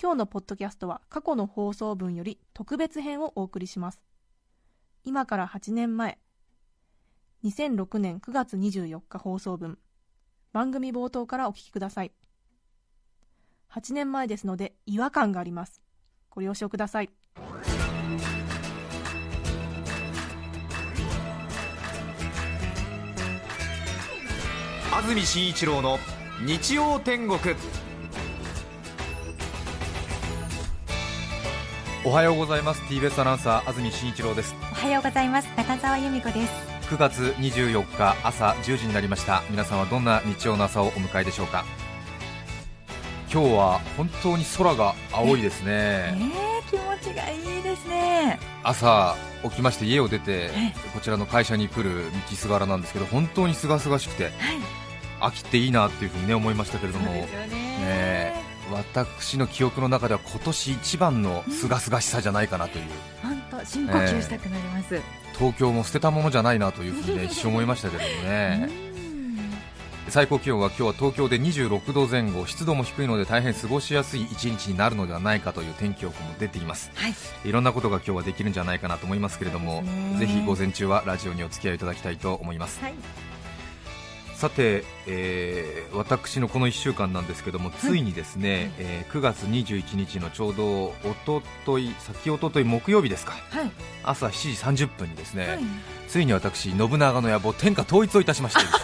今日のポッドキャストは過去の放送分より特別編をお送りします。今から8年前。2006年9月24日放送分。番組冒頭からお聞きください。8年前ですので違和感があります。ご了承ください。安住紳一郎の日曜天国。おはようございます。TBS アナウンサー安住紳一郎です。おはようございます。中澤由美子です。9月24日朝10時になりました。皆さんはどんな日曜の朝をお迎えでしょうか？今日は本当に空が青いですね。ねえ気持ちがいいですね。朝起きまして家を出てえこちらの会社に来る道すがらなんですけど本当に清々しくてはい。秋っていいなっていうふうにね思いましたけれども。ね私の記憶の中では今年一番の清々しさじゃないかなという、本当深呼吸したくなります、東京も捨てたものじゃないなというふうに、ね、一瞬思いましたけれどもね、最高気温は今日は東京で26度前後、湿度も低いので大変過ごしやすい一日になるのではないかという天気予報も出ています、はい。いろんなことが今日はできるんじゃないかなと思いますけれども、ぜひ午前中はラジオにお付き合いいただきたいと思います。はいさて、えー私のこの1週間なんですけども、ついにですね、えー9月21日のちょうどおととい先おととい木曜日ですか。はい。朝7時30分にですね、はい。ついに私信長の野望天下統一をいたしましてですね、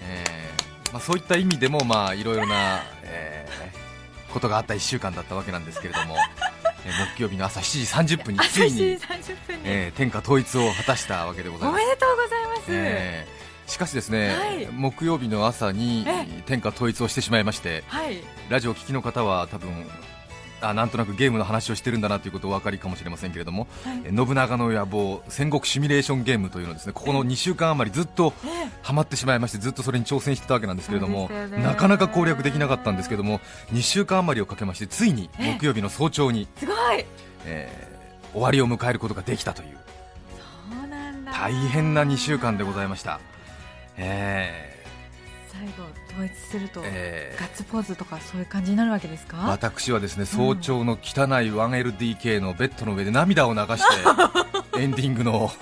えーまあ、そういった意味でもまあいろいろな、えーことがあった1週間だったわけなんですけれども、えー木曜日の朝7時30分につ朝7時いに、30分に、えー天下統一を果たしたわけでございます。おめでとうございます、えーしかしですね、はい。木曜日の朝にえ天下統一をしてしまいましてはい。ラジオを聞きの方は多分あなんとなくゲームの話をしてるんだなということお分かりかもしれませんけれども、はい。え信長の野望戦国シミュレーションゲームというのをですねここの2週間余りずっとえハマってしまいましてずっとそれに挑戦してたわけなんですけれども、ね。なかなか攻略できなかったんですけども2週間余りをかけましてついに木曜日の早朝に、すごい。えー終わりを迎えることができたという。そうなんだ。大変な2週間でございました。え最後統一すると、ーえ。ーガッツポーズとかそういう感じになるわけですか？私はですね早朝の汚い 1LDK のベッドの上で涙を流して エンディングの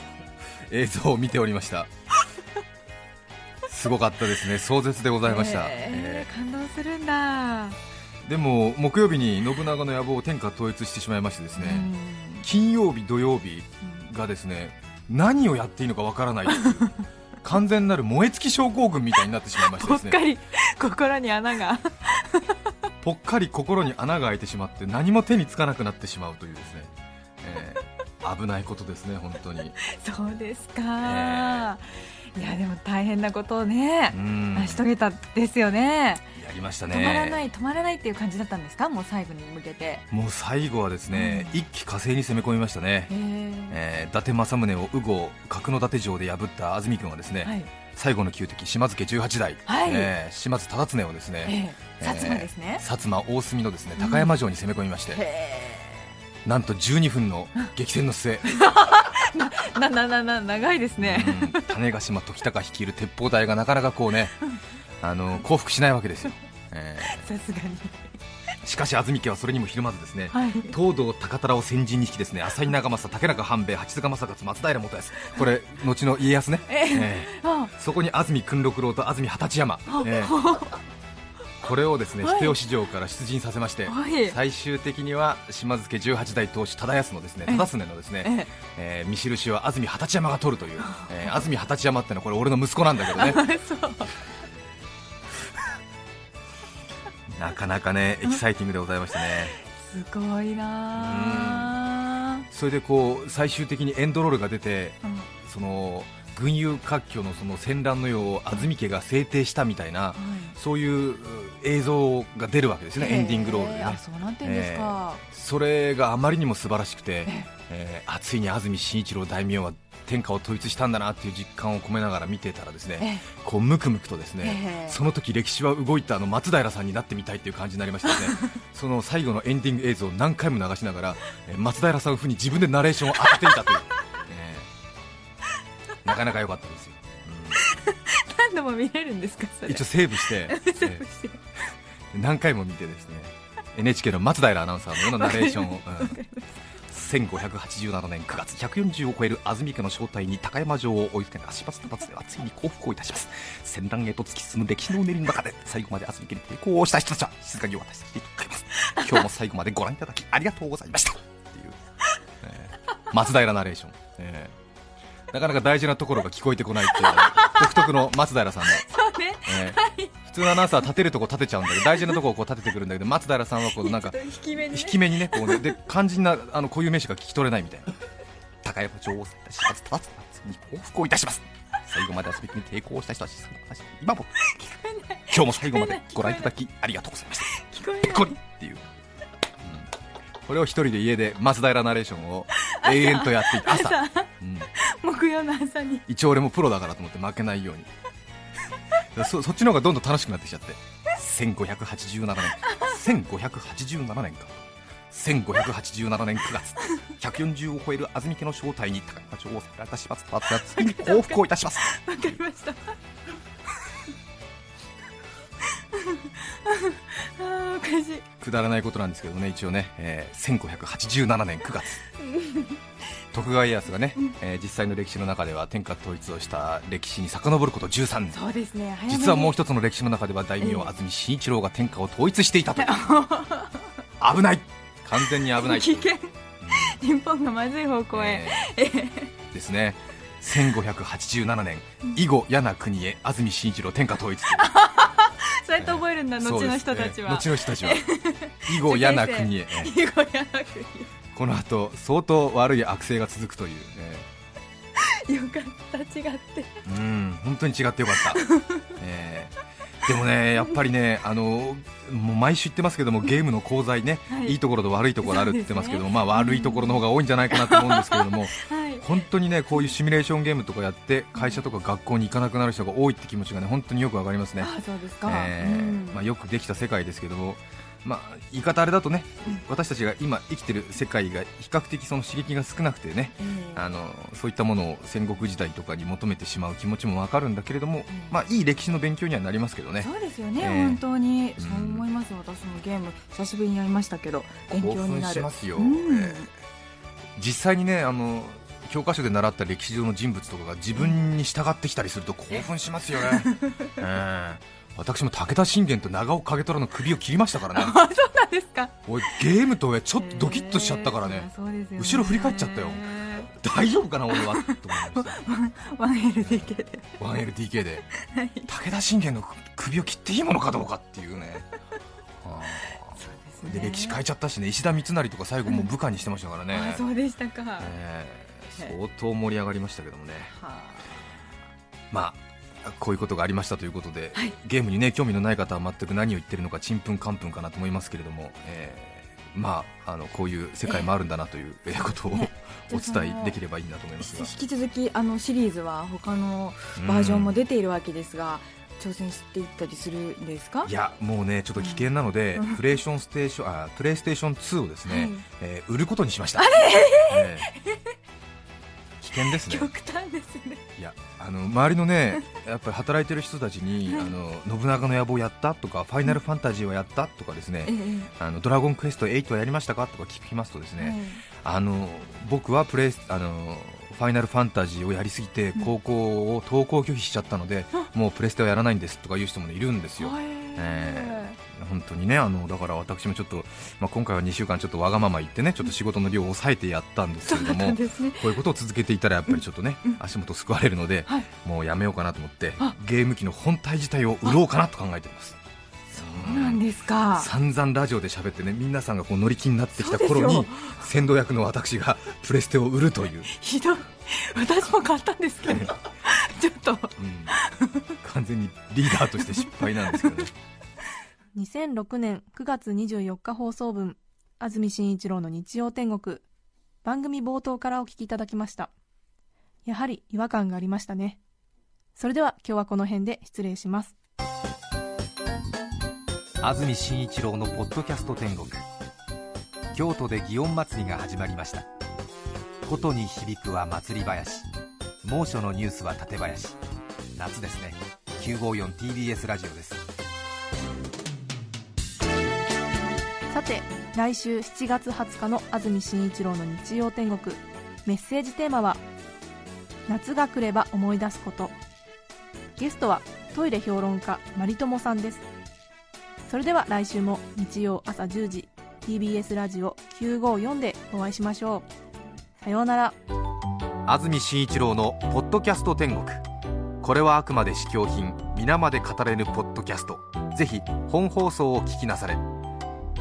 映像を見ておりました。すごかったですね。壮絶でございました、えーえ。感動するんだ、ーでも木曜日に信長の野望を天下統一してしまいましてですね、うん。金曜日土曜日がですね何をやっていいのかわからないという完全なる燃え尽き症候群みたいになってしまいましてですね。ぽっかり心に穴が。ぽっかり心に穴が開いてしまって何も手につかなくなってしまうというですね、えー危ないことですね、本当に。そうですか、いやでも大変なことをねう、ん。成し遂げたですよね。やりましたね。止まらない止まらないっていう感じだったんですか？もう最後に向けて。もう最後はですね、一気火星に攻め込みましたね、へええー伊達政宗を右後角館城で破った安住君はですね、はい。最後の旧敵島津家18代、はい。えー島津忠常をですね、ええ薩摩ですね。えー、薩摩大隅のですね高山城に攻め込みまして、へなんと12分の激戦の末、え なななな長いですね。うん。種子島時高率いる鉄砲隊がなかなかこうねあの降伏しないわけですよ、えさすがに。ーしかし安住家はそれにもひるまずですね、はい。東堂高虎を先陣に引きですね浅井長政竹中半兵衛八塚正勝松平元康。これ後の家康ね、ええ。えあーそこに安住訓六郎と安住二十歳山、えーこれをですねはい。秀吉城から出陣させまして、はい。最終的には島津家18代当主忠康のですねええ。忠常のですね、ええ。えー見印は安住二十歳山が取るという、えー安住二十歳山ってのはこれ俺の息子なんだけどね。なかなかねエキサイティングでございましたね。すごいなそれでこう最終的にエンドロールが出てあうん。その群雄割拠のその戦乱の世を安住家が制定したみたいな、そういうう映像が出るわけですね、エンディングロールでそうなってんですか、それがあまりにも素晴らしくて、ええ。ーあついに安住紳一郎大名は天下を統一したんだなっていう実感を込めながら見てたらですね、えこうムクムクとですね、ええ。その時歴史は動いたあの松平さんになってみたいっていう感じになりましたね。その最後のエンディング映像を何回も流しながら、えー松平さん風に自分でナレーションを当てていたという、えーなかなか良かったですよ、何度も見れるんですかそれ。うん一応セーブして、えー何回も見てですね NHK の松平アナウンサーのようなナレーションを、うん。1587年9月140を超える安住家の正体に高山城を追いつけた足場たつではついに降伏をいたします。戦乱へと突き進む歴史のうねりの中で最後まで安住家に抵抗をした人たちは静かにお渡ししていただきます。今日も最後までご覧いただきありがとうございました。っていう、えー松平ナレーション、えーなかなか大事なところが聞こえてこないっていう独特の松平さんの ね。えー普通のアナウンサーは立てるとこ立てちゃうんだけど大事なとこをこう立ててくるんだけど松平さんはこうなんか引き目にね。引き目にねこうね。で肝心なあの固有名詞が聞き取れないみたいな。高山城を制しますただつに降伏をいたします。最後まで遊びに抵抗した人たち今も。今日も最後までご覧いただきありがとうございました。聞こっていう、うん。これを一人で家で松平ナレーションを永遠とやっていて朝、うん。木曜の朝に。一応俺もプロだからと思って負けないようにそ そっちの方がどんどん楽しくなってきちゃって。1587年。1587年か。1587年9月。140を超える安住家の正体に高山城をさられた始末となったついに降伏をいたします。わかりました。あーおかしい。くだらないことなんですけどね一応ね、えー1587年9月徳川家康がね、えー実際の歴史の中では天下統一をした歴史に遡ること13年。そうですね。実はもう一つの歴史の中では大名安住紳一郎が天下を統一していたと。危ない。完全に危ない危険。日本がまずい方向へ、えー。ですね。1587年以後嫌な国へ安住紳一郎天下統一。そうやって覚えるんだ、後の人たちは、ね後の人たちは。以後嫌な国へ、え ー囲碁やなくこの後相当悪い悪性が続くという、え よかった違って。ーうん本当に違ってよかった、え。ーでもねやっぱりねあのもう毎週言ってますけどもゲームの功罪ね、はい。い、いところと悪いところあるって言ってますけども、そうですまあ悪いところの方が多いんじゃないかなと思うんですけれども はい。本当にねこういうシミュレーションゲームとかやって会社とか学校に行かなくなる人が多いって気持ちがね本当によくわかりますね。あそうですか、え。ーうん。まあ、よくできた世界ですけども、まあ、言い方あれだとね、私たちが今生きてる世界が比較的その刺激が少なくてね、ええあのそういったものを戦国時代とかに求めてしまう気持ちもわかるんだけれども、ん。まあ、いい歴史の勉強にはなりますけどね。そうですよね、ええ。本当に。うん。そう思います、私もゲーム久しぶりにやりましたけど勉強になる。しますよ、うん。えー実際にねあの教科書で習った歴史上の人物とかが自分に従ってきたりすると興奮しますよね、えー私も武田信玄と長尾景虎の首を切りましたからね。あそうなんですか。おいゲームと上ちょっとドキッとしちゃったからね。ええ、そうですよね。後ろ振り返っちゃったよ。大丈夫かな俺は。と思いました 1LDK で。1LDK で。武田信玄の首を切っていいものかどうかっていうね。は あで歴史変えちゃったしね。石田三成とか最後もう部下にしてましたからね、あそうでしたか、え。ー相当盛り上がりましたけどもね。はまあこういうことがありましたということで、はい。ゲームにね興味のない方は全く何を言ってるのかちんぷんかんぷんかなと思いますけれども、えーまああのこういう世界もあるんだなというえー。ことをね。お伝えできればいいなと思いますが。引き続きあのシリーズは他のバージョンも出ているわけですが、挑戦していったりするんですか？いやもうねちょっと危険なので、うん。プレイステーションあプレイステーション2をですね、はい。えー売ることにしました。えーですね。極端ですね。いやあの周りのね やっぱり働いてる人たちに、あの信長の野望やったとかファイナルファンタジーはやったとかですね、ええ。あのドラゴンクエスト8はやりましたかとか聞きますとですね、はい。あの僕はプレイスあのファイナルファンタジーをやりすぎてうん。高校を登校拒否しちゃったので、もうプレステはやらないんですとかいう人も、ね、いるんですよ。はい。え本当にねあのだから私もちょっと、まあ、今回は2週間ちょっとわがまま言ってねちょっと仕事の量を抑えてやったんですけれどもね。こういうことを続けていたらやっぱりちょっとね、うん。足元救われるので、はい。もうやめようかなと思ってあ。ゲーム機の本体自体を売ろうかなと考えています。そうなんですか。散々ラジオで喋ってね皆さんがこう乗り気になってきた頃に先導役の私が プレステを売るという、ひどい。私も買ったんですけど。ちょっと。うん。完全にリーダーとして失敗なんですけどね 2006年9月24日放送分安住紳一郎の日曜天国。番組冒頭からお聞きいただきました。やはり違和感がありましたね。それでは今日はこの辺で失礼します。安住紳一郎のポッドキャスト天国。京都で祇園祭が始まりました。琴に響くは祭り林猛暑のニュースは館林夏ですね。954TBS ラジオです。さて来週7月20日の安住紳一郎の日曜天国。メッセージテーマは「夏が来れば思い出すこと」ゲストはトイレ評論家マリトモさんです。それでは来週も日曜朝10時 TBS ラジオ954でお会いしましょう。さようなら。安住紳一郎の「ポッドキャスト天国」これはあくまで試供品皆まで語れぬポッドキャスト。ぜひ本放送を聞きなされ。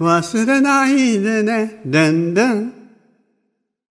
忘れないでね。でんでん。